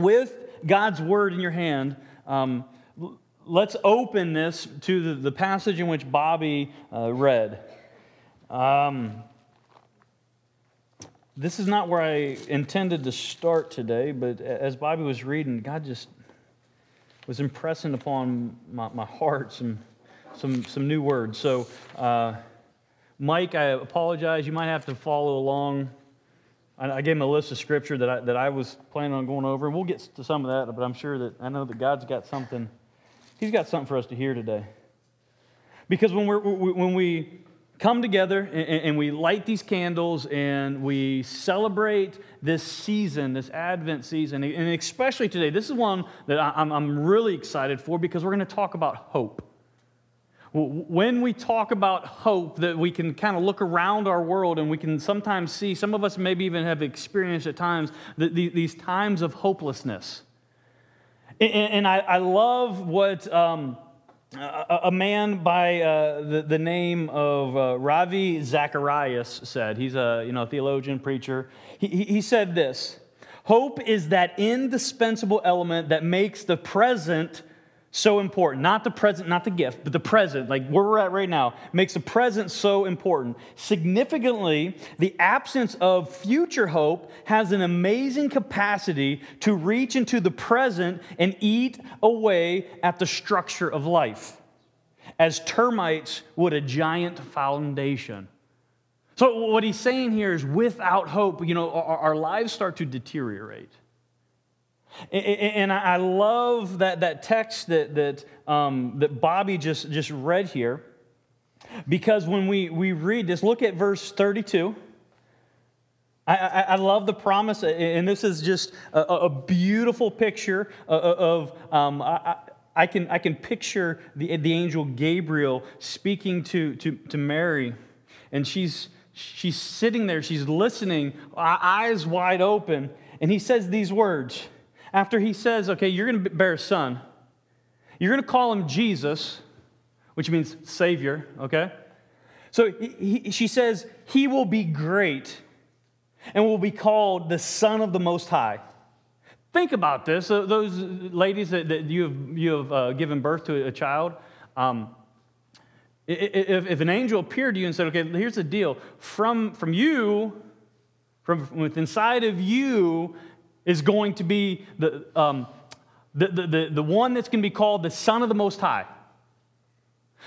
with God's word in your hand, um, let's open this to the, the, passage in which Bobby uh, read. Um, this is not where I intended to start today, but as Bobby was reading, God just was impressing upon my, my heart some, some, some new words. So, uh, Mike, I apologize. You might have to follow along. I, gave him a list of scripture that I, that I was planning on going over, and we'll get to some of that, but I'm sure that I know that God's got something. He's got something for us to hear today. Because when, we're, when we come together and, we light these candles and we celebrate this season, this Advent season, and especially today. This is one that I'm really excited for because we're going to talk about hope. When we talk about hope, that we can kind of look around our world and we can sometimes see, some of us maybe even have experienced at times, these times of hopelessness. And I love what. Um, a, a man by uh, the, the name of uh, Ravi Zacharias said, he's a you know, theologian, preacher. He, he said this Hope is that indispensable element that makes the present so important. Not the present, not the gift, but the present, like where we're at right now, makes the present so important. Significantly, the absence of future hope has an amazing capacity to reach into the present and eat away at the structure of life, as termites would a giant foundation. So, what he's saying here is without hope, you know, our, lives start to deteriorate. And I love that, that text that, that, um, that Bobby just, just read here, because when we, we read this, look at verse 32. I, love the promise, and this is just a, a beautiful picture of, um, I, I, can, I can picture the, the angel Gabriel speaking to, to, to Mary, and she's, she's sitting there, she's listening, eyes wide open, and he says these words after he says, okay, you're going to bear a son, you're going to call him Jesus, which means Savior, okay? So he, he, she says, He will be great and will be called the Son of the Most High. Think about this. Those ladies that, that, you have, you have uh, given birth to a child, um, if, if an angel appeared to you and said, Okay, here's the deal from, from you, from inside of you, is going to be the, um, the, the, the, the one that's going to be called the Son of the Most High.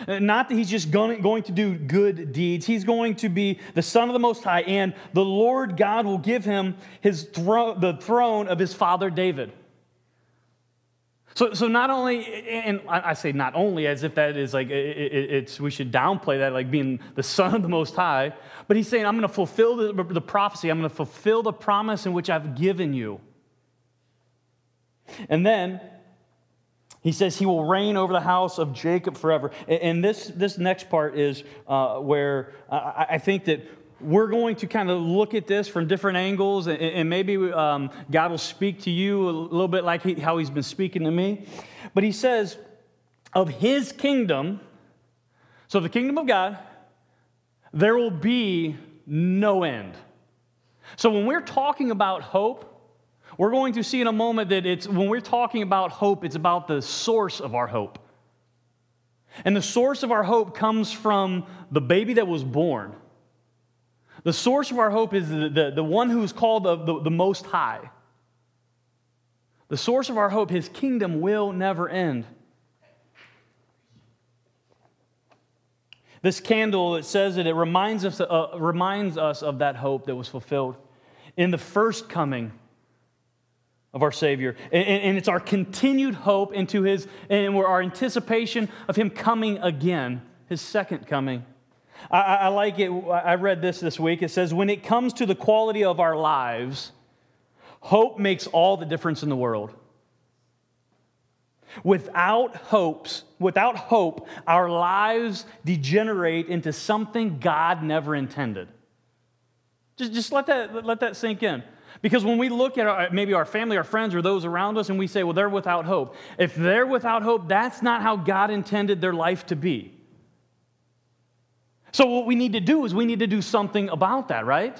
Not that he's just going, going to do good deeds. He's going to be the Son of the Most High, and the Lord God will give him his thro- the throne of his father David. So, so not only, and I say not only as if that is like, it's, we should downplay that, like being the Son of the Most High, but he's saying, I'm going to fulfill the, the prophecy, I'm going to fulfill the promise in which I've given you. And then he says he will reign over the house of Jacob forever. And this, this next part is uh, where I, I think that we're going to kind of look at this from different angles, and, maybe um, God will speak to you a little bit like he, how He's been speaking to me. But He says, of His kingdom, so the kingdom of God, there will be no end. So when we're talking about hope, we're going to see in a moment that it's when we're talking about hope, it's about the source of our hope. And the source of our hope comes from the baby that was born. The source of our hope is the, the, the one who's called the, the, the Most High. The source of our hope, his kingdom will never end. This candle, it says that it reminds us, uh, reminds us of that hope that was fulfilled in the first coming of our Savior. And, and, it's our continued hope into His, and we're our anticipation of Him coming again, His second coming. I, I like it. I read this this week. It says, When it comes to the quality of our lives, hope makes all the difference in the world. Without hopes, without hope, our lives degenerate into something God never intended. Just, just let, that, let that sink in. Because when we look at our, maybe our family, our friends, or those around us, and we say, well, they're without hope. If they're without hope, that's not how God intended their life to be. So, what we need to do is we need to do something about that, right?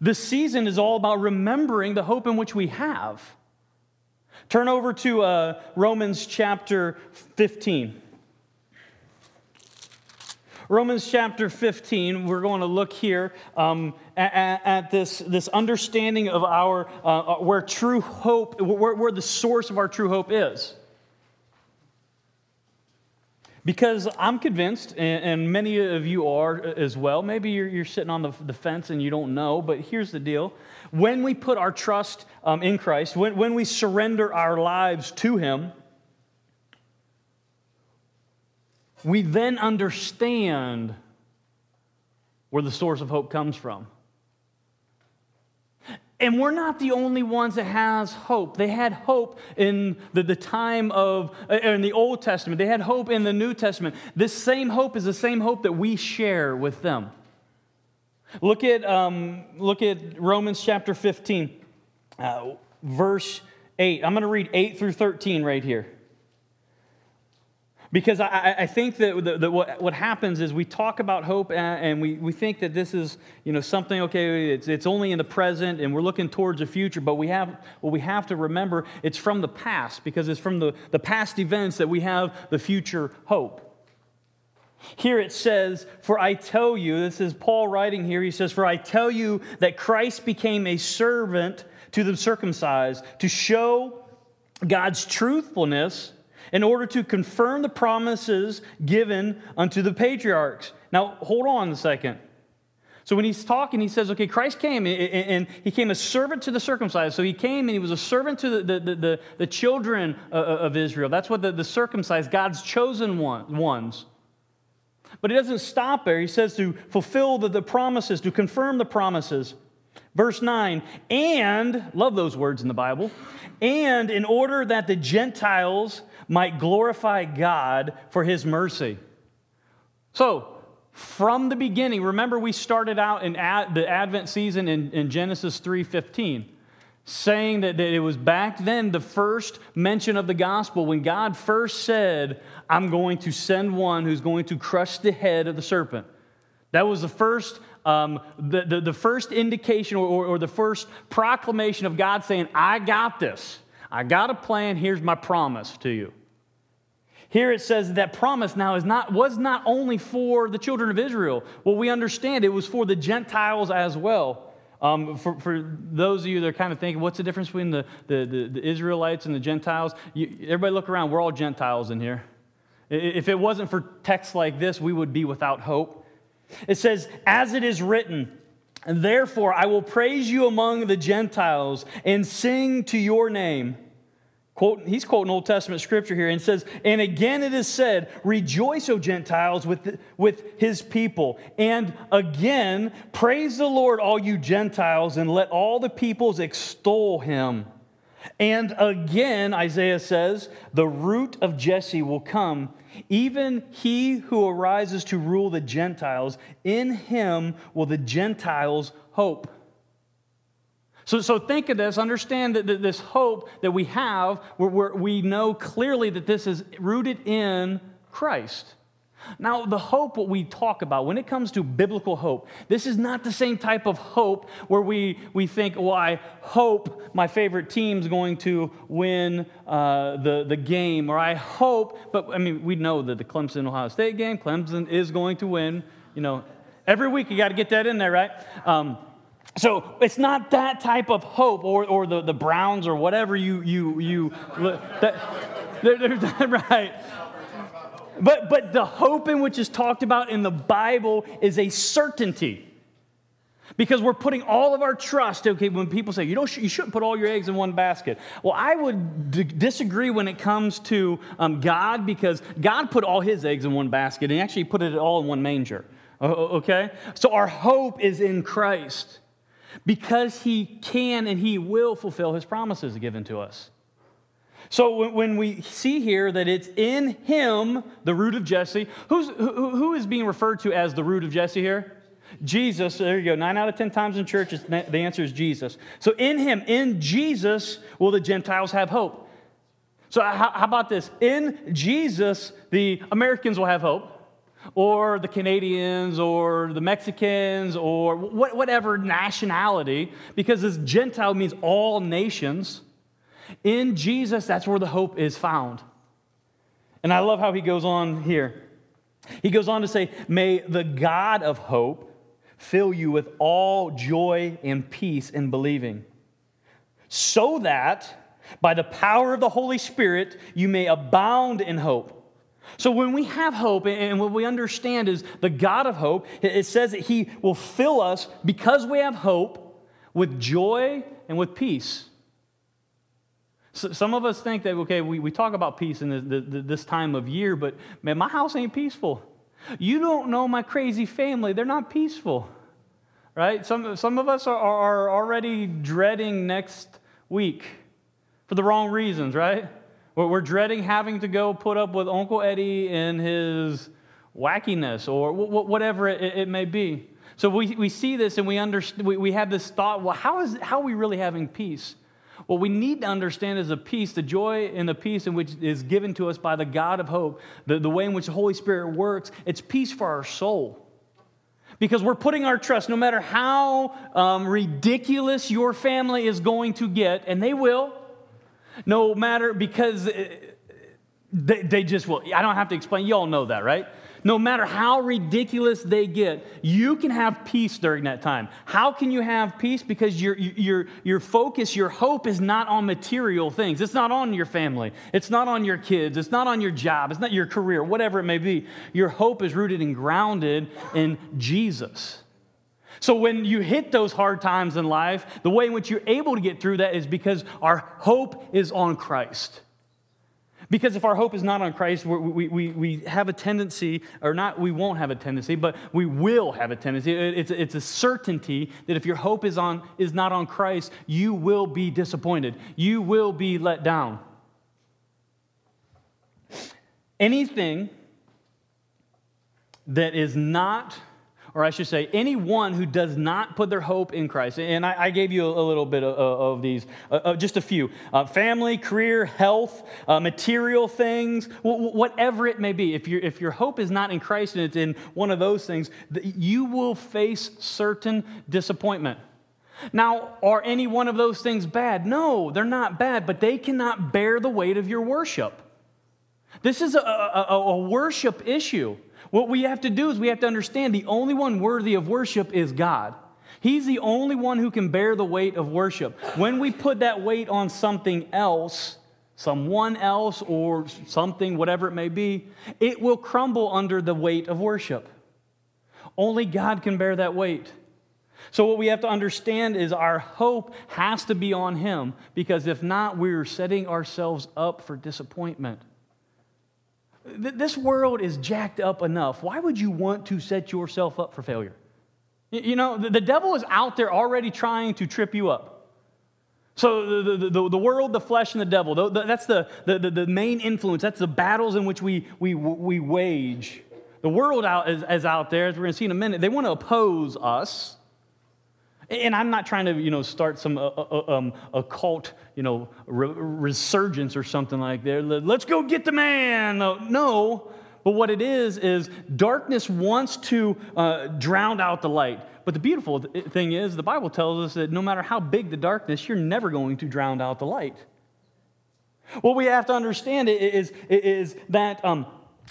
This season is all about remembering the hope in which we have. Turn over to uh, Romans chapter 15. Romans chapter 15, we're going to look here um, at, at, this, this understanding of our, uh, uh, where true hope, where, where the source of our true hope is. Because I'm convinced, and, many of you are as well, maybe you're, you're sitting on the, the, fence and you don't know, but here's the deal. When we put our trust um, in Christ, when, when we surrender our lives to Him, we then understand where the source of hope comes from. And we're not the only ones that has hope. They had hope in the, the time of, uh, in the Old Testament. They had hope in the New Testament. This same hope is the same hope that we share with them. Look at, um, look at Romans chapter 15, uh, verse 8. I'm going to read 8 through 13 right here. Because I, I think that, the, what, what happens is we talk about hope and we, we think that this is you know, something, okay, it's, it's only in the present and we're looking towards the future, but we have, what we have to remember, it's from the past because it's from the, the past events that we have the future hope. Here it says, For I tell you, this is Paul writing here, he says, For I tell you that Christ became a servant to the circumcised to show God's truthfulness in order to confirm the promises given unto the patriarchs. Now, hold on a second. So when he's talking, he says, okay, Christ came and he came a servant to the circumcised. So he came and he was a servant to the, the, the, the children uh, uh, of Israel. That's what the, the circumcised, God's chosen one, ones. But he doesn't stop there. He says to fulfill the, the promises, to confirm the promises. Verse 9, and, love those words in the Bible, and in order that the Gentiles might glorify God for his mercy. So, from the beginning, remember we started out in ad, the Advent season in, in Genesis 3:15, saying that, that it was back then the first mention of the gospel when God first said, I'm going to send one who's going to crush the head of the serpent. That was the first, um, the, the, the, first indication or, or, or the first proclamation of God saying, I got this. I got a plan. Here's my promise to you. Here it says that promise now is not, was not only for the children of Israel. Well, we understand it was for the Gentiles as well. Um, for, for those of you that are kind of thinking, what's the difference between the, the, the, the Israelites and the Gentiles? You, everybody look around, we're all Gentiles in here. If it wasn't for texts like this, we would be without hope. It says, as it is written, and Therefore I will praise you among the Gentiles and sing to your name. Quote, he's quoting Old Testament scripture here and says, And again it is said, Rejoice, O Gentiles, with, with his people. And again, praise the Lord, all you Gentiles, and let all the peoples extol him. And again, Isaiah says, The root of Jesse will come, even he who arises to rule the Gentiles. In him will the Gentiles hope. So, so think of this, understand that, that this hope that we have, where, we know clearly that this is rooted in Christ. Now, the hope, what we talk about, when it comes to biblical hope, this is not the same type of hope where we, we think, well, I hope my favorite team's going to win uh, the, the game, or I hope, but I mean, we know that the Clemson Ohio State game, Clemson is going to win. You know, every week you got to get that in there, right? Um, so it's not that type of hope or, or the, the Browns or whatever you, you, you that, right. But, but the hope in which is talked about in the Bible is a certainty. Because we're putting all of our trust, okay, when people say, you, don't, you shouldn't put all your eggs in one basket. Well, I would d- disagree when it comes to um, God because God put all his eggs in one basket and actually put it all in one manger, okay? So our hope is in Christ because he can and he will fulfill his promises given to us. So when we see here that it's in him, the root of Jesse, who's, who, who is being referred to as the root of Jesse here? Jesus, there you go. Nine out of 10 times in church, the answer is Jesus. So in him, in Jesus, will the Gentiles have hope. So how, how about this? In Jesus, the Americans will have hope. Or the Canadians or the Mexicans or whatever nationality, because this Gentile means all nations. In Jesus, that's where the hope is found. And I love how he goes on here. He goes on to say, May the God of hope fill you with all joy and peace in believing, so that by the power of the Holy Spirit you may abound in hope. So, when we have hope and what we understand is the God of hope, it says that He will fill us because we have hope with joy and with peace. So some of us think that, okay, we, we talk about peace in the, the, this time of year, but man, my house ain't peaceful. You don't know my crazy family, they're not peaceful, right? Some, some of us are, are already dreading next week for the wrong reasons, right? We're dreading having to go put up with Uncle Eddie and his wackiness or whatever it may be. So we, we see this and we, understand, we, we have this thought well, how, is, how are we really having peace? What we need to understand is the peace, the joy and the peace in which is given to us by the God of hope, the, the way in which the Holy Spirit works. It's peace for our soul. Because we're putting our trust, no matter how um, ridiculous your family is going to get, and they will, no matter, because uh, they, they just will. I don't have to explain. You all know that, right? No matter how ridiculous they get, you can have peace during that time. How can you have peace? Because your, your, your focus, your hope is not on material things. It's not on your family. It's not on your kids. It's not on your job. It's not your career, whatever it may be. Your hope is rooted and grounded in Jesus. So when you hit those hard times in life, the way in which you're able to get through that is because our hope is on Christ. Because if our hope is not on Christ, we, we, we have a tendency, or not, we won't have a tendency, but we will have a tendency. It's, it's a certainty that if your hope is, on, is not on Christ, you will be disappointed. You will be let down. Anything that is not or I should say, anyone who does not put their hope in Christ. And I, I gave you a, a, little bit of, of these, uh, uh, just a few uh, family, career, health, uh, material things, w- whatever it may be. If, you if your hope is not in Christ and it's in one of those things, you will face certain disappointment. Now, are any one of those things bad? No, they're not bad, but they cannot bear the weight of your worship. This is a, a, a worship issue. What we have to do is we have to understand the only one worthy of worship is God. He's the only one who can bear the weight of worship. When we put that weight on something else, someone else, or something, whatever it may be, it will crumble under the weight of worship. Only God can bear that weight. So, what we have to understand is our hope has to be on Him, because if not, we're setting ourselves up for disappointment. This world is jacked up enough. Why would you want to set yourself up for failure? You know, the devil is out there already trying to trip you up. So the, the, the, world, the flesh, and the devil, that's the, the, the main influence. That's the battles in which we, we, we wage. The world out is, is out there, as we're going to see in a minute. They want to oppose us. And I'm not trying to, you know, start some uh, uh, uh um, occult, you know, re- resurgence or something like that. Let's go get the man. No, but what it is is darkness wants to uh, drown out the light. But the beautiful thing is, the Bible tells us that no matter how big the darkness, you're never going to drown out the light. What we have to understand is, is that um,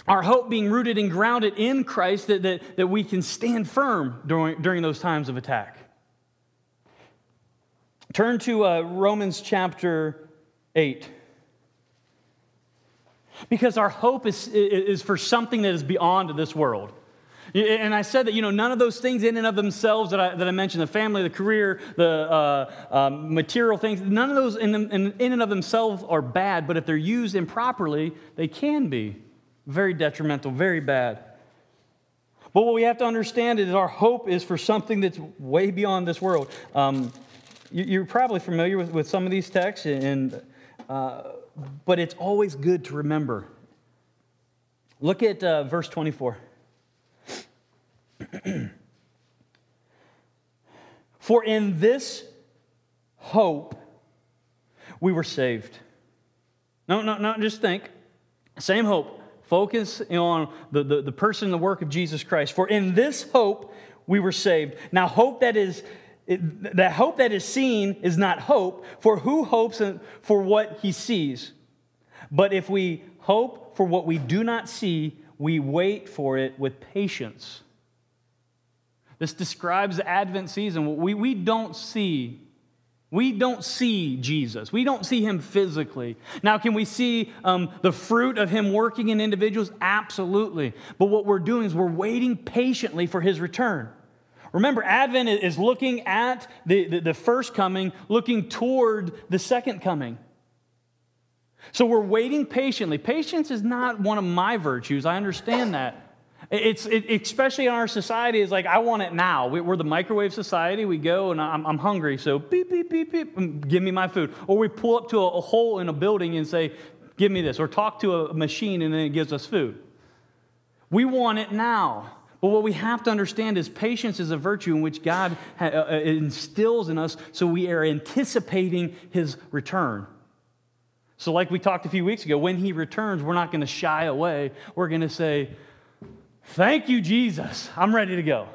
our hope being rooted and grounded in Christ, that, that, that we can stand firm during, during those times of attack. Turn to uh, Romans chapter 8. Because our hope is, is for something that is beyond this world. And I said that, you know, none of those things in and of themselves that I, that I mentioned the family, the career, the uh, um, material things none of those in, in, in and of themselves are bad, but if they're used improperly, they can be very detrimental, very bad. But what we have to understand is our hope is for something that's way beyond this world. Um, you're probably familiar with, with some of these texts, and, uh, but it's always good to remember. Look at uh, verse 24. For in this hope we were saved. No, no, no, just think. Same hope. Focus on the, the, the person the work of Jesus Christ. For in this hope we were saved. Now, hope that is it, that hope that is seen is not hope, for who hopes for what he sees? But if we hope for what we do not see, we wait for it with patience. This describes the Advent season. We, we don't see we don't see Jesus. We don't see him physically. Now, can we see um, the fruit of him working in individuals? Absolutely. But what we're doing is we're waiting patiently for his return. Remember, Advent is looking at the, the, the first coming, looking toward the second coming. So we're waiting patiently. Patience is not one of my virtues. I understand that. It's it, especially in our society is like I want it now. We, are the microwave society. We go and I'm, I'm, hungry, so beep beep beep beep, mm, give me my food. Or we pull up to a, a hole in a building and say, "Give me this," or talk to a machine and then it gives us food. We want it now. But what we have to understand is patience is a virtue in which God uh, uh, instills in us so we are anticipating his return. So, like we talked a few weeks ago, when he returns, we're not going to shy away. We're going to say, Thank you, Jesus. I'm ready to go.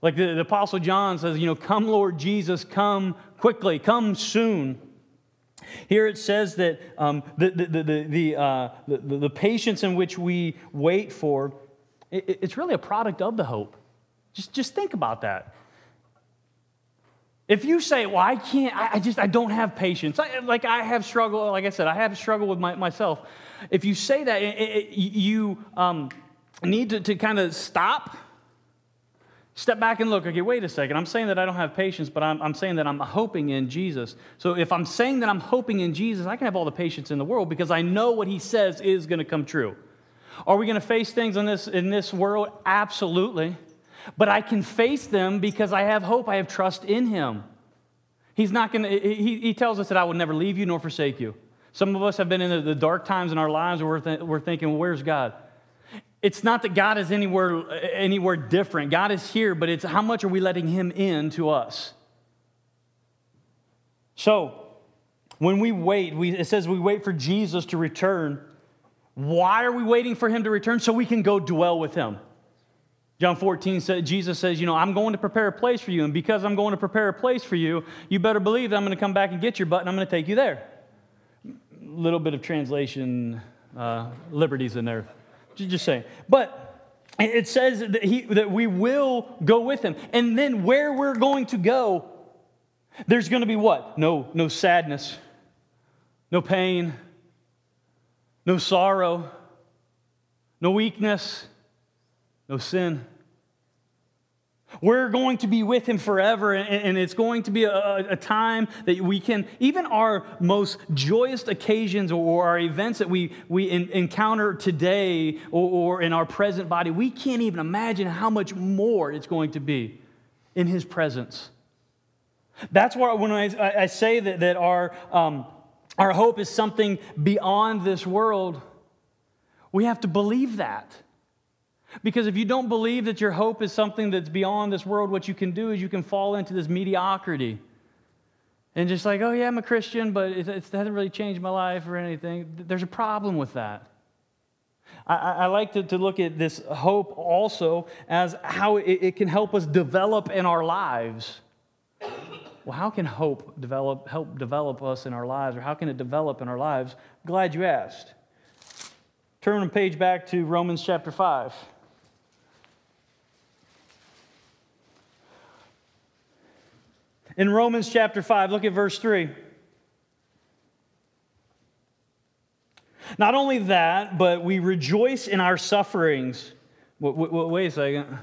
Like the, the, Apostle John says, you know, come, Lord Jesus, come quickly, come soon. Here it says that um, the, the, the, the, uh, the, the, patience in which we wait for, it's really a product of the hope. Just, just think about that. If you say, well, I can't, I, just, I don't have patience, I, like I have struggled, like I said, I have struggled with my, myself. If you say that, it, it, you, um, need to, to kind of stop, step back and look. Okay, wait a second. I'm saying that I don't have patience, but I'm, I'm saying that I'm hoping in Jesus. So if I'm saying that I'm hoping in Jesus, I can have all the patience in the world because I know what he says is going to come true. Are we going to face things in this, in this world? Absolutely. But I can face them because I have hope, I have trust in him. He's not going to, he, he tells us that I will never leave you nor forsake you. Some of us have been in the, dark times in our lives where we're, th- we're thinking, well, where's God? It's not that God is anywhere, anywhere different. God is here, but it's how much are we letting Him in to us? So, when we wait, we, it says we wait for Jesus to return. Why are we waiting for Him to return? So we can go dwell with Him. John 14 said, Jesus says, You know, I'm going to prepare a place for you. And because I'm going to prepare a place for you, you better believe that I'm going to come back and get your butt and I'm going to take you there. Little bit of translation uh, liberties in there. Just saying. But it says that, he, that we will go with him. And then where we're going to go, there's going to be what? No, no sadness, no pain, no sorrow, no weakness, no sin. We're going to be with him forever, and it's going to be a, time that we can, even our most joyous occasions or our events that we, we encounter today or, in our present body, we can't even imagine how much more it's going to be in his presence. That's why when I, I say that, that our, um, our hope is something beyond this world, we have to believe that. Because if you don't believe that your hope is something that's beyond this world, what you can do is you can fall into this mediocrity. And just like, oh, yeah, I'm a Christian, but it, it hasn't really changed my life or anything. There's a problem with that. I, I like to, to look at this hope also as how it, it can help us develop in our lives. Well, how can hope develop, help develop us in our lives, or how can it develop in our lives? Glad you asked. Turn a page back to Romans chapter 5. In Romans chapter 5, look at verse 3. Not only that, but we rejoice in our sufferings. Wait, a second.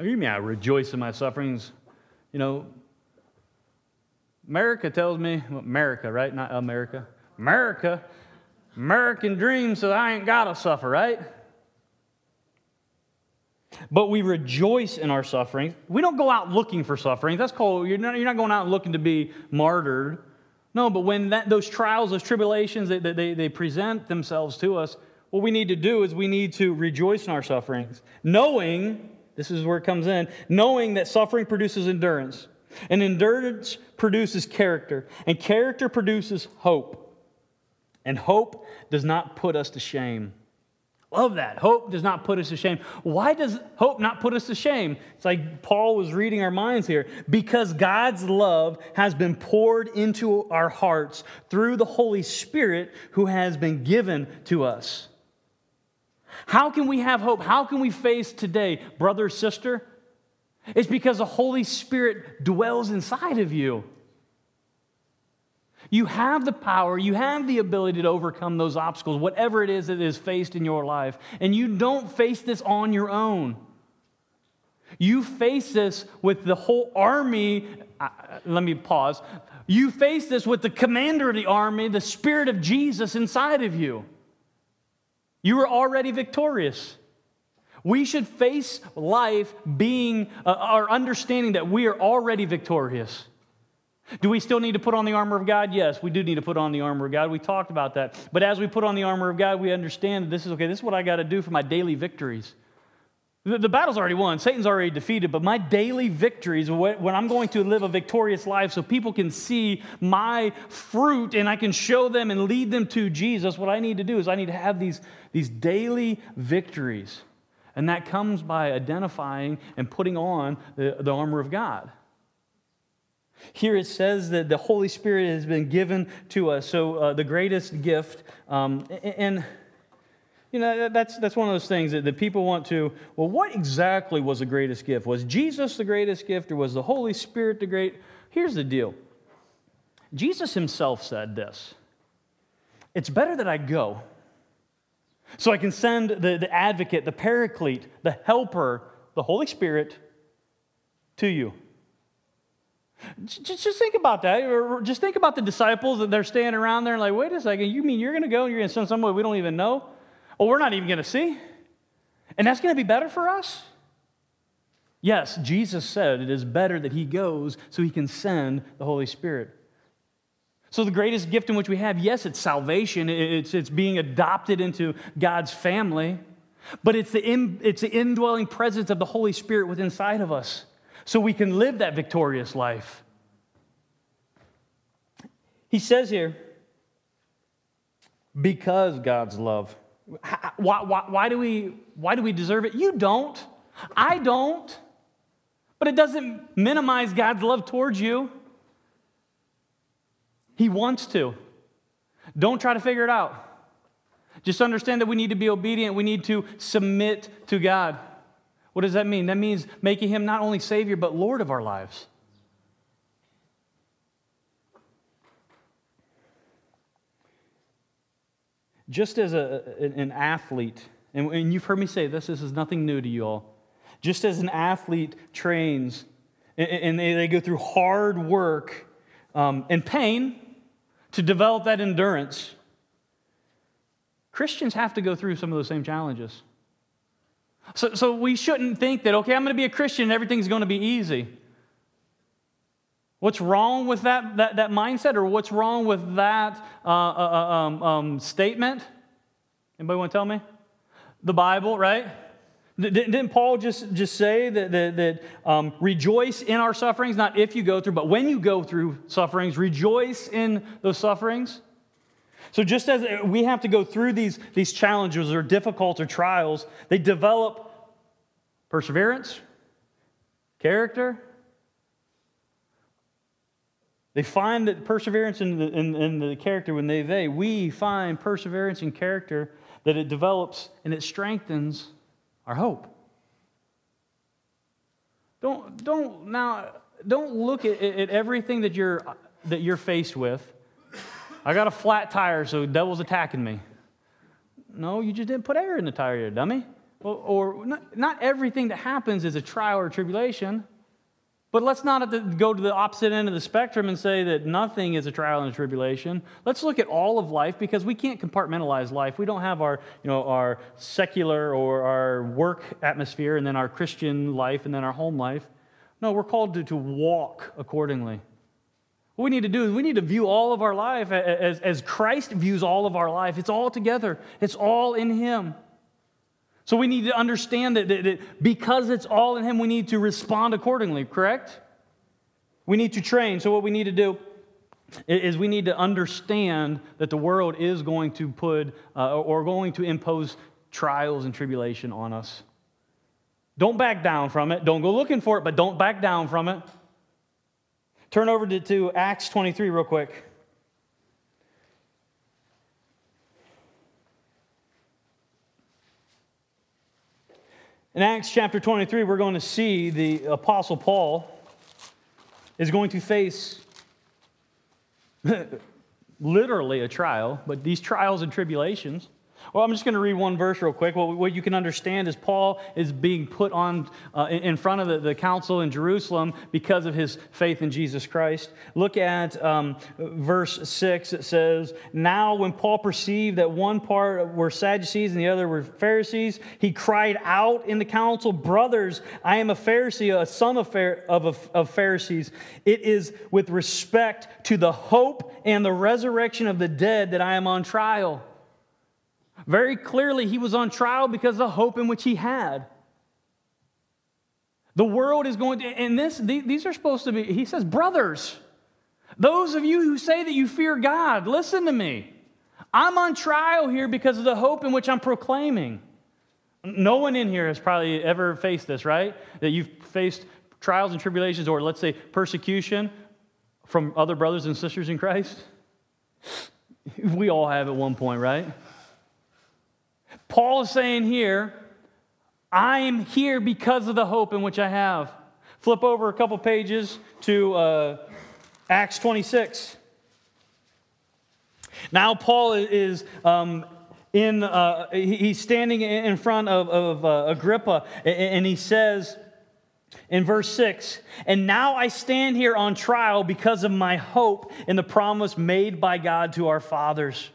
Do you mean I rejoice in my sufferings? You know, America tells me, America, right? Not America. America, American dream says I ain't got to suffer, right? But we rejoice in our suffering. We don't go out looking for suffering. That's called, you're not, you're not going out looking to be martyred. No, but when that, those trials, those tribulations, they, they, they present themselves to us, what we need to do is we need to rejoice in our sufferings, knowing, this is where it comes in, knowing that suffering produces endurance, and endurance produces character, and character produces hope. And hope does not put us to shame. Love that. Hope does not put us to shame. Why does hope not put us to shame? It's like Paul was reading our minds here. Because God's love has been poured into our hearts through the Holy Spirit who has been given to us. How can we have hope? How can we face today, brother, sister? It's because the Holy Spirit dwells inside of you. You have the power, you have the ability to overcome those obstacles, whatever it is that is faced in your life. And you don't face this on your own. You face this with the whole army. Let me pause. You face this with the commander of the army, the Spirit of Jesus inside of you. You are already victorious. We should face life being, uh, our understanding that we are already victorious. Do we still need to put on the armor of God? Yes, we do need to put on the armor of God. We talked about that. But as we put on the armor of God, we understand that this is okay, this is what I got to do for my daily victories. The, the, battle's already won, Satan's already defeated, but my daily victories, when I'm going to live a victorious life so people can see my fruit and I can show them and lead them to Jesus, what I need to do is I need to have these, these daily victories. And that comes by identifying and putting on the, the armor of God. Here it says that the Holy Spirit has been given to us. So, uh, the greatest gift, um, and you know, that's, that's one of those things that, that people want to, well, what exactly was the greatest gift? Was Jesus the greatest gift or was the Holy Spirit the great? Here's the deal Jesus himself said this It's better that I go so I can send the, the advocate, the paraclete, the helper, the Holy Spirit to you. Just, think about that. Just think about the disciples that they're standing around there and like, wait a second, you mean you're going to go and you're going to send somebody we don't even know? Or we're not even going to see? And that's going to be better for us? Yes, Jesus said it is better that he goes so he can send the Holy Spirit. So, the greatest gift in which we have, yes, it's salvation, it's, it's being adopted into God's family, but it's the, in, it's the indwelling presence of the Holy Spirit within inside of us so we can live that victorious life. He says here, because God's love. Why, why, why, do we, why do we deserve it? You don't. I don't. But it doesn't minimize God's love towards you. He wants to. Don't try to figure it out. Just understand that we need to be obedient, we need to submit to God. What does that mean? That means making him not only Savior, but Lord of our lives. Just as a, an athlete, and you've heard me say this, this is nothing new to you all. Just as an athlete trains and they go through hard work um, and pain to develop that endurance, Christians have to go through some of those same challenges. So, so we shouldn't think that, okay, I'm going to be a Christian and everything's going to be easy. What's wrong with that, that, that mindset or what's wrong with that uh, uh, uh um, um, statement? Anybody want to tell me? The Bible, right? Didn't Paul just, just say that, that, that um, rejoice in our sufferings, not if you go through, but when you go through sufferings, rejoice in those sufferings? So, just as we have to go through these, these challenges or difficult or trials, they develop perseverance, character. They find that perseverance in the, in, in the character when they, they, we find perseverance and character that it develops and it strengthens our hope. Don't, don't now, don't look at, at everything that you're, that you're faced with I got a flat tire, so devil's attacking me. No, you just didn't put air in the tire, you dummy. Or, or not, not, everything that happens is a trial or tribulation. But let's not go to the opposite end of the spectrum and say that nothing is a trial and a tribulation. Let's look at all of life because we can't compartmentalize life. We don't have our, you know, our secular or our work atmosphere and then our Christian life and then our home life. No, we're called to, to walk accordingly. What we need to do is we need to view all of our life as, as Christ views all of our life. It's all together, it's all in Him. So we need to understand that, that, that because it's all in Him, we need to respond accordingly, correct? We need to train. So, what we need to do is we need to understand that the world is going to put uh, or going to impose trials and tribulation on us. Don't back down from it. Don't go looking for it, but don't back down from it. Turn over to, to Acts 23 real quick. In Acts chapter 23, we're going to see the Apostle Paul is going to face literally a trial, but these trials and tribulations well, I'm just going to read one verse real quick. Well, what you can understand is Paul is being put on uh, in front of the, the, council in Jerusalem because of his faith in Jesus Christ. Look at um, verse 6. It says, Now, when Paul perceived that one part were Sadducees and the other were Pharisees, he cried out in the council, Brothers, I am a Pharisee, a son of, of, of Pharisees. It is with respect to the hope and the resurrection of the dead that I am on trial. Very clearly, he was on trial because of the hope in which he had. The world is going to, and this, these are supposed to be, he says, brothers, those of you who say that you fear God, listen to me. I'm on trial here because of the hope in which I'm proclaiming. No one in here has probably ever faced this, right? That you've faced trials and tribulations, or let's say persecution from other brothers and sisters in Christ. We all have at one point, right? Paul is saying here, I am here because of the hope in which I have. Flip over a couple pages to uh, Acts 26. Now, Paul is um, in, uh, he's standing in front of, of uh, Agrippa, and he says in verse 6 And now I stand here on trial because of my hope in the promise made by God to our fathers.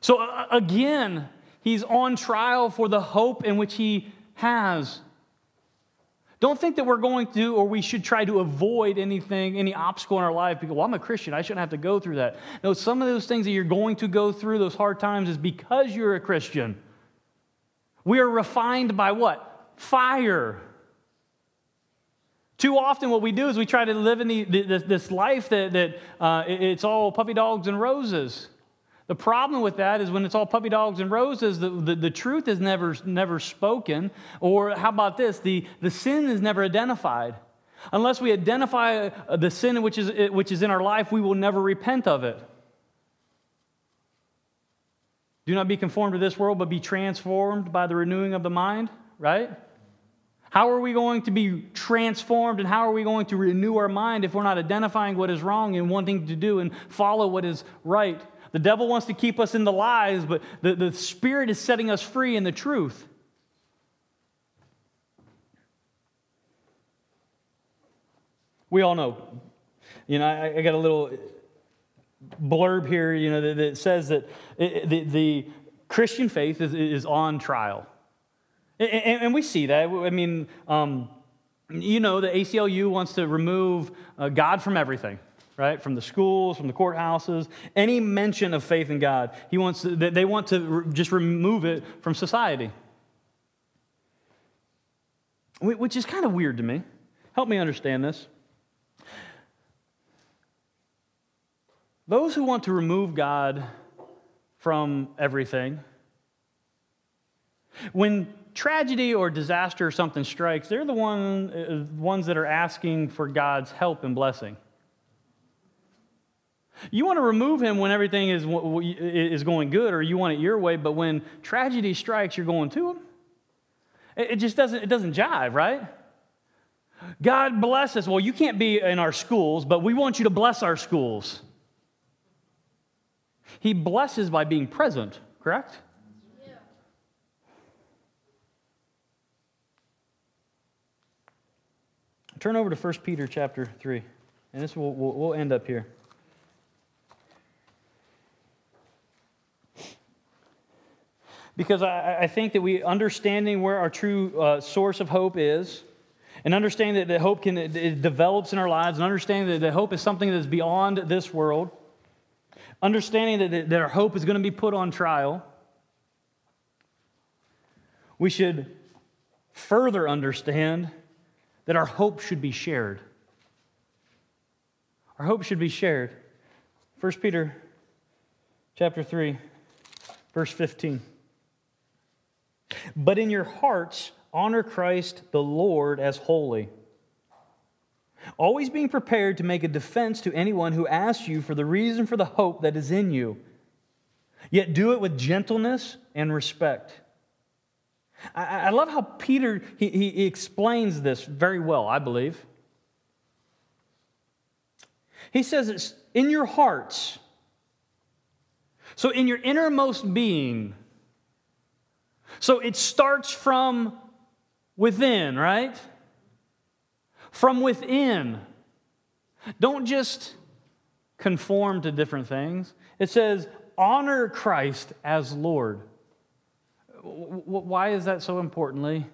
So, again, He's on trial for the hope in which he has. Don't think that we're going to or we should try to avoid anything, any obstacle in our life because, well, I'm a Christian. I shouldn't have to go through that. No, some of those things that you're going to go through, those hard times, is because you're a Christian. We are refined by what? Fire. Too often, what we do is we try to live in the, the, this life that, that uh, it's all puppy dogs and roses. The problem with that is when it's all puppy dogs and roses, the, the, the, truth is never, never spoken. Or how about this? The, the sin is never identified. Unless we identify uh, the sin which is, which is in our life, we will never repent of it. Do not be conformed to this world, but be transformed by the renewing of the mind, right? How are we going to be transformed and how are we going to renew our mind if we're not identifying what is wrong and wanting to do and follow what is right? The devil wants to keep us in the lies, but the, the Spirit is setting us free in the truth. We all know. You know, I, I got a little blurb here, you know, that, that says that it, the, the, Christian faith is, is on trial. And, and, we see that. I mean, um, you know, the ACLU wants to remove uh, God from everything right? From the schools, from the courthouses, any mention of faith in God. He wants to, they want to just remove it from society. Which is kind of weird to me. Help me understand this. Those who want to remove God from everything, when tragedy or disaster or something strikes, they're the one, uh, ones that are asking for God's help and blessing. You want to remove him when everything is, is going good or you want it your way, but when tragedy strikes, you're going to him? It just doesn't, it doesn't jive, right? God bless us. Well, you can't be in our schools, but we want you to bless our schools. He blesses by being present, correct? Yeah. Turn over to 1 Peter chapter 3, and this will, we'll, we'll end up here. Because I, I think that we understanding where our true uh, source of hope is, and understanding that, that hope can it, develops in our lives, and understanding that, that hope is something that is beyond this world, understanding that, that our hope is going to be put on trial, we should further understand that our hope should be shared. Our hope should be shared. 1 Peter chapter 3, verse 15. But in your hearts, honor Christ the Lord as holy, always being prepared to make a defense to anyone who asks you for the reason for the hope that is in you. Yet do it with gentleness and respect. I, love how Peter he, he explains this very well, I believe. He says it's in your hearts. So, in your innermost being. So, it starts from within, right? From within. Don't just conform to different things. It says, honor Christ as Lord. Why is that so importantly?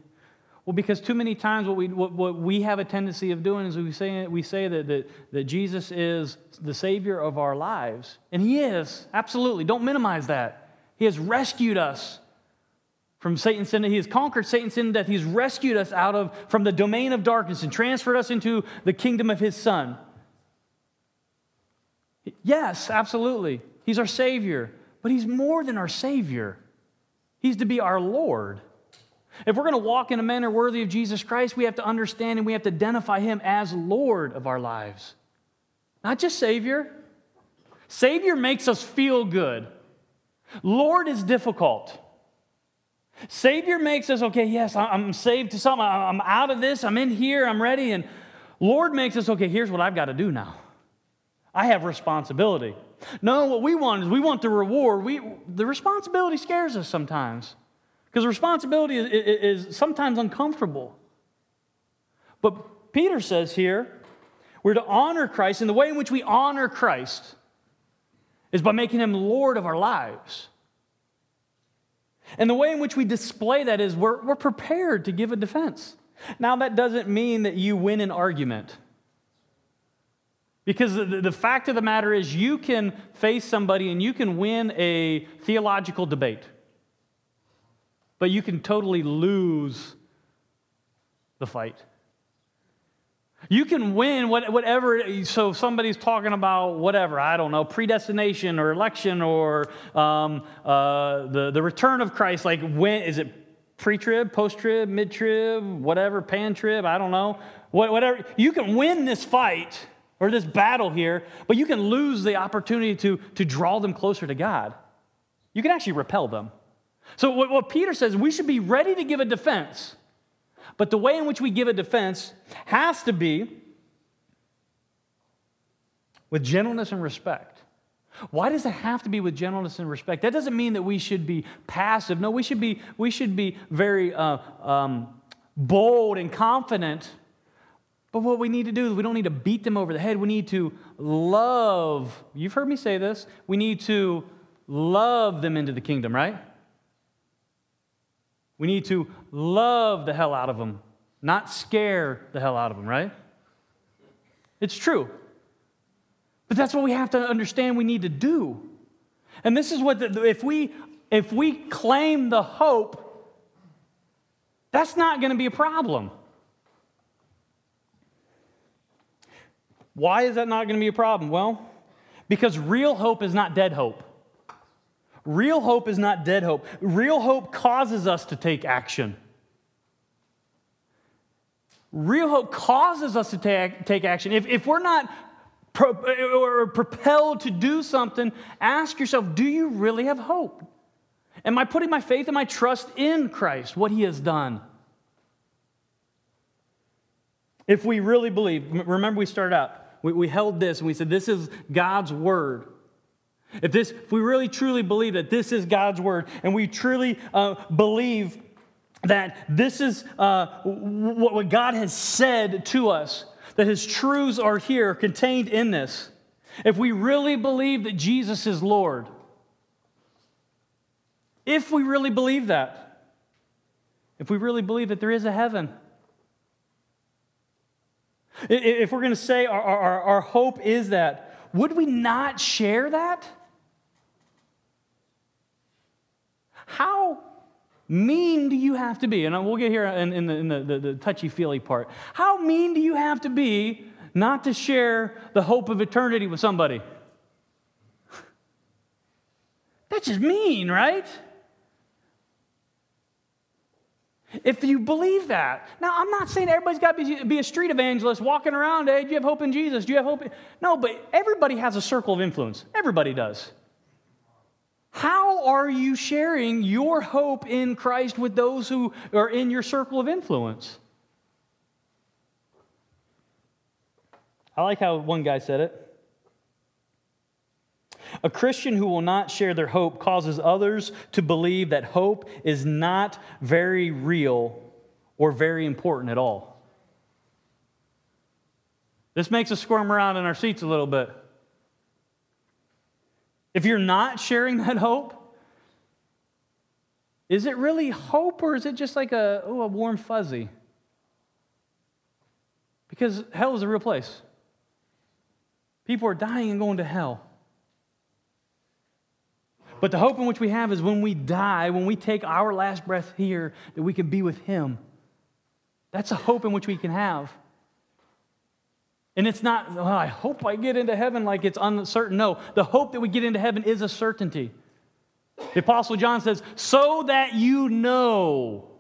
Well, because too many times what we, what, what we have a tendency of doing is we say, we say that, that, that Jesus is the Savior of our lives. And He is, absolutely. Don't minimize that. He has rescued us from Satan's sin. He has conquered Satan's sin and death. He's rescued us out of from the domain of darkness and transferred us into the kingdom of His Son. Yes, absolutely. He's our Savior, but He's more than our Savior. He's to be our Lord. If we're going to walk in a manner worthy of Jesus Christ, we have to understand and we have to identify Him as Lord of our lives, not just Savior. Savior makes us feel good, Lord is difficult. Savior makes us, okay, yes, I'm saved to something. I'm out of this. I'm in here. I'm ready. And Lord makes us, okay, here's what I've got to do now. I have responsibility. No, what we want is we want the reward. We, the responsibility scares us sometimes. Because responsibility is, is, is sometimes uncomfortable. But Peter says here, we're to honor Christ, and the way in which we honor Christ is by making him Lord of our lives. And the way in which we display that is we're, we're prepared to give a defense. Now, that doesn't mean that you win an argument. Because the, the fact of the matter is, you can face somebody and you can win a theological debate but you can totally lose the fight. You can win whatever, so somebody's talking about whatever, I don't know, predestination or election or um, uh, the, the return of Christ. Like, when is it pre trib, post trib, mid trib, whatever, pan trib? I don't know. Whatever. You can win this fight or this battle here, but you can lose the opportunity to, to draw them closer to God. You can actually repel them. So, what, what Peter says, we should be ready to give a defense. But the way in which we give a defense has to be with gentleness and respect. Why does it have to be with gentleness and respect? That doesn't mean that we should be passive. No, we should be, we should be very uh, um, bold and confident. But what we need to do is we don't need to beat them over the head. We need to love. You've heard me say this. We need to love them into the kingdom, right? We need to love the hell out of them, not scare the hell out of them, right? It's true. But that's what we have to understand we need to do. And this is what, the, if, we, if we claim the hope, that's not going to be a problem. Why is that not going to be a problem? Well, because real hope is not dead hope. Real hope is not dead hope. Real hope causes us to take action. Real hope causes us to take, take action. If, if we're not pro, or propelled to do something, ask yourself do you really have hope? Am I putting my faith and my trust in Christ, what he has done? If we really believe, remember we started out, we, we held this and we said, This is God's word. If, this, if we really truly believe that this is God's word and we truly uh, believe that this is uh, what, God has said to us, that his truths are here contained in this, if we really believe that Jesus is Lord, if we really believe that, if we really believe that there is a heaven, if we're going to say our, our, our hope is that, would we not share that? How mean do you have to be? And we'll get here in, in the, in the, the, the touchy feely part. How mean do you have to be not to share the hope of eternity with somebody? That's just mean, right? If you believe that. Now, I'm not saying everybody's got to be, be a street evangelist walking around, hey, do you have hope in Jesus? Do you have hope? In... No, but everybody has a circle of influence. Everybody does. How are you sharing your hope in Christ with those who are in your circle of influence? I like how one guy said it. A Christian who will not share their hope causes others to believe that hope is not very real or very important at all. This makes us squirm around in our seats a little bit. If you're not sharing that hope, is it really hope or is it just like a, oh, a warm fuzzy? Because hell is a real place. People are dying and going to hell. But the hope in which we have is when we die, when we take our last breath here, that we can be with Him. That's a hope in which we can have. And it's not, oh, I hope I get into heaven like it's uncertain. No, the hope that we get into heaven is a certainty. The Apostle John says, so that you know.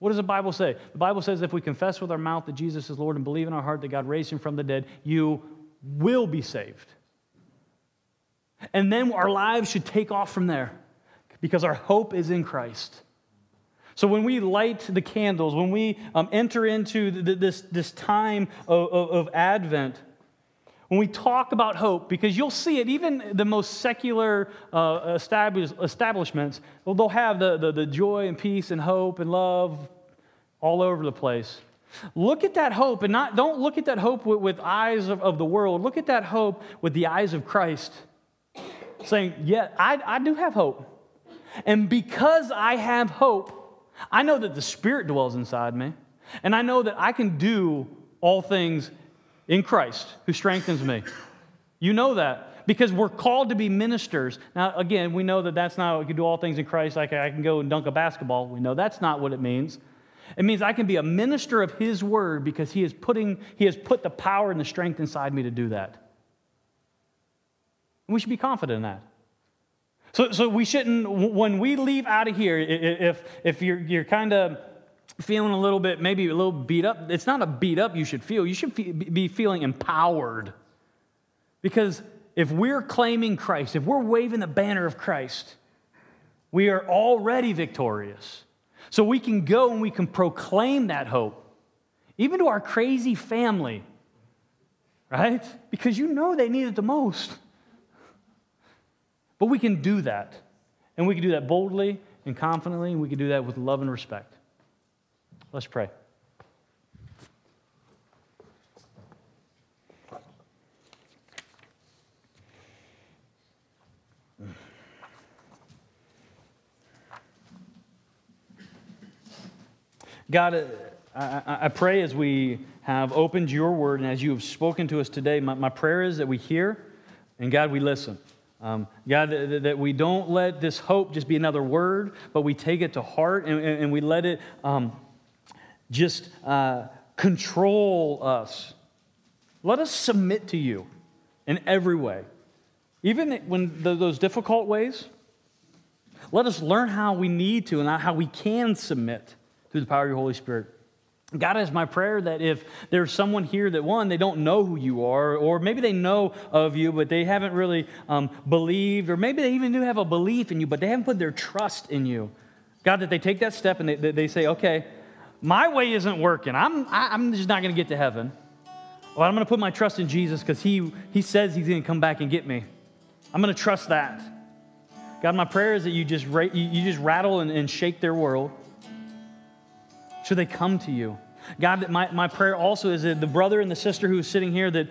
What does the Bible say? The Bible says if we confess with our mouth that Jesus is Lord and believe in our heart that God raised him from the dead, you will be saved. And then our lives should take off from there because our hope is in Christ. So when we light the candles, when we um, enter into the, this, this time of, of, of Advent, when we talk about hope, because you'll see it, even the most secular uh, establish, establishments, well, they'll have the, the, the joy and peace and hope and love all over the place. Look at that hope, and not, don't look at that hope with, with eyes of, of the world. Look at that hope with the eyes of Christ saying, Yeah, I, I do have hope. And because I have hope, I know that the Spirit dwells inside me. And I know that I can do all things in Christ who strengthens me. You know that because we're called to be ministers. Now, again, we know that that's not, we can do all things in Christ. Like I can go and dunk a basketball. We know that's not what it means. It means I can be a minister of His word because He is putting, He has put the power and the strength inside me to do that. And we should be confident in that. So, so we shouldn't, when we leave out of here, if, if you're, you're kind of feeling a little bit, maybe a little beat up, it's not a beat up you should feel. You should be feeling empowered. Because if we're claiming Christ, if we're waving the banner of Christ, we are already victorious. So we can go and we can proclaim that hope, even to our crazy family, right? Because you know they need it the most. But we can do that. And we can do that boldly and confidently, and we can do that with love and respect. Let's pray. God, I, I, pray as we have opened your word and as you have spoken to us today, my, my prayer is that we hear and God, we listen. Um, God, that we don't let this hope just be another word, but we take it to heart and, and we let it um, just uh, control us. Let us submit to you in every way, even when those difficult ways. Let us learn how we need to and how we can submit through the power of your Holy Spirit. God is my prayer that if there's someone here that, one, they don't know who you are, or maybe they know of you, but they haven't really um, believed, or maybe they even do have a belief in you, but they haven't put their trust in you. God, that they take that step and they, they say, okay, my way isn't working. I'm, I'm just not going to get to heaven. Well, I'm going to put my trust in Jesus because he, he says he's going to come back and get me. I'm going to trust that. God, my prayer is that you just, you just rattle and, and shake their world. Should they come to you? God, my, my prayer also is that the brother and the sister who is sitting here that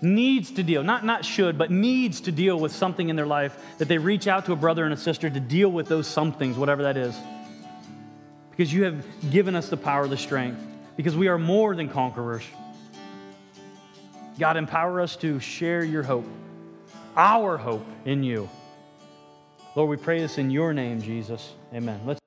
needs to deal, not, not should, but needs to deal with something in their life, that they reach out to a brother and a sister to deal with those somethings, whatever that is. Because you have given us the power, the strength, because we are more than conquerors. God, empower us to share your hope, our hope in you. Lord, we pray this in your name, Jesus. Amen. Let's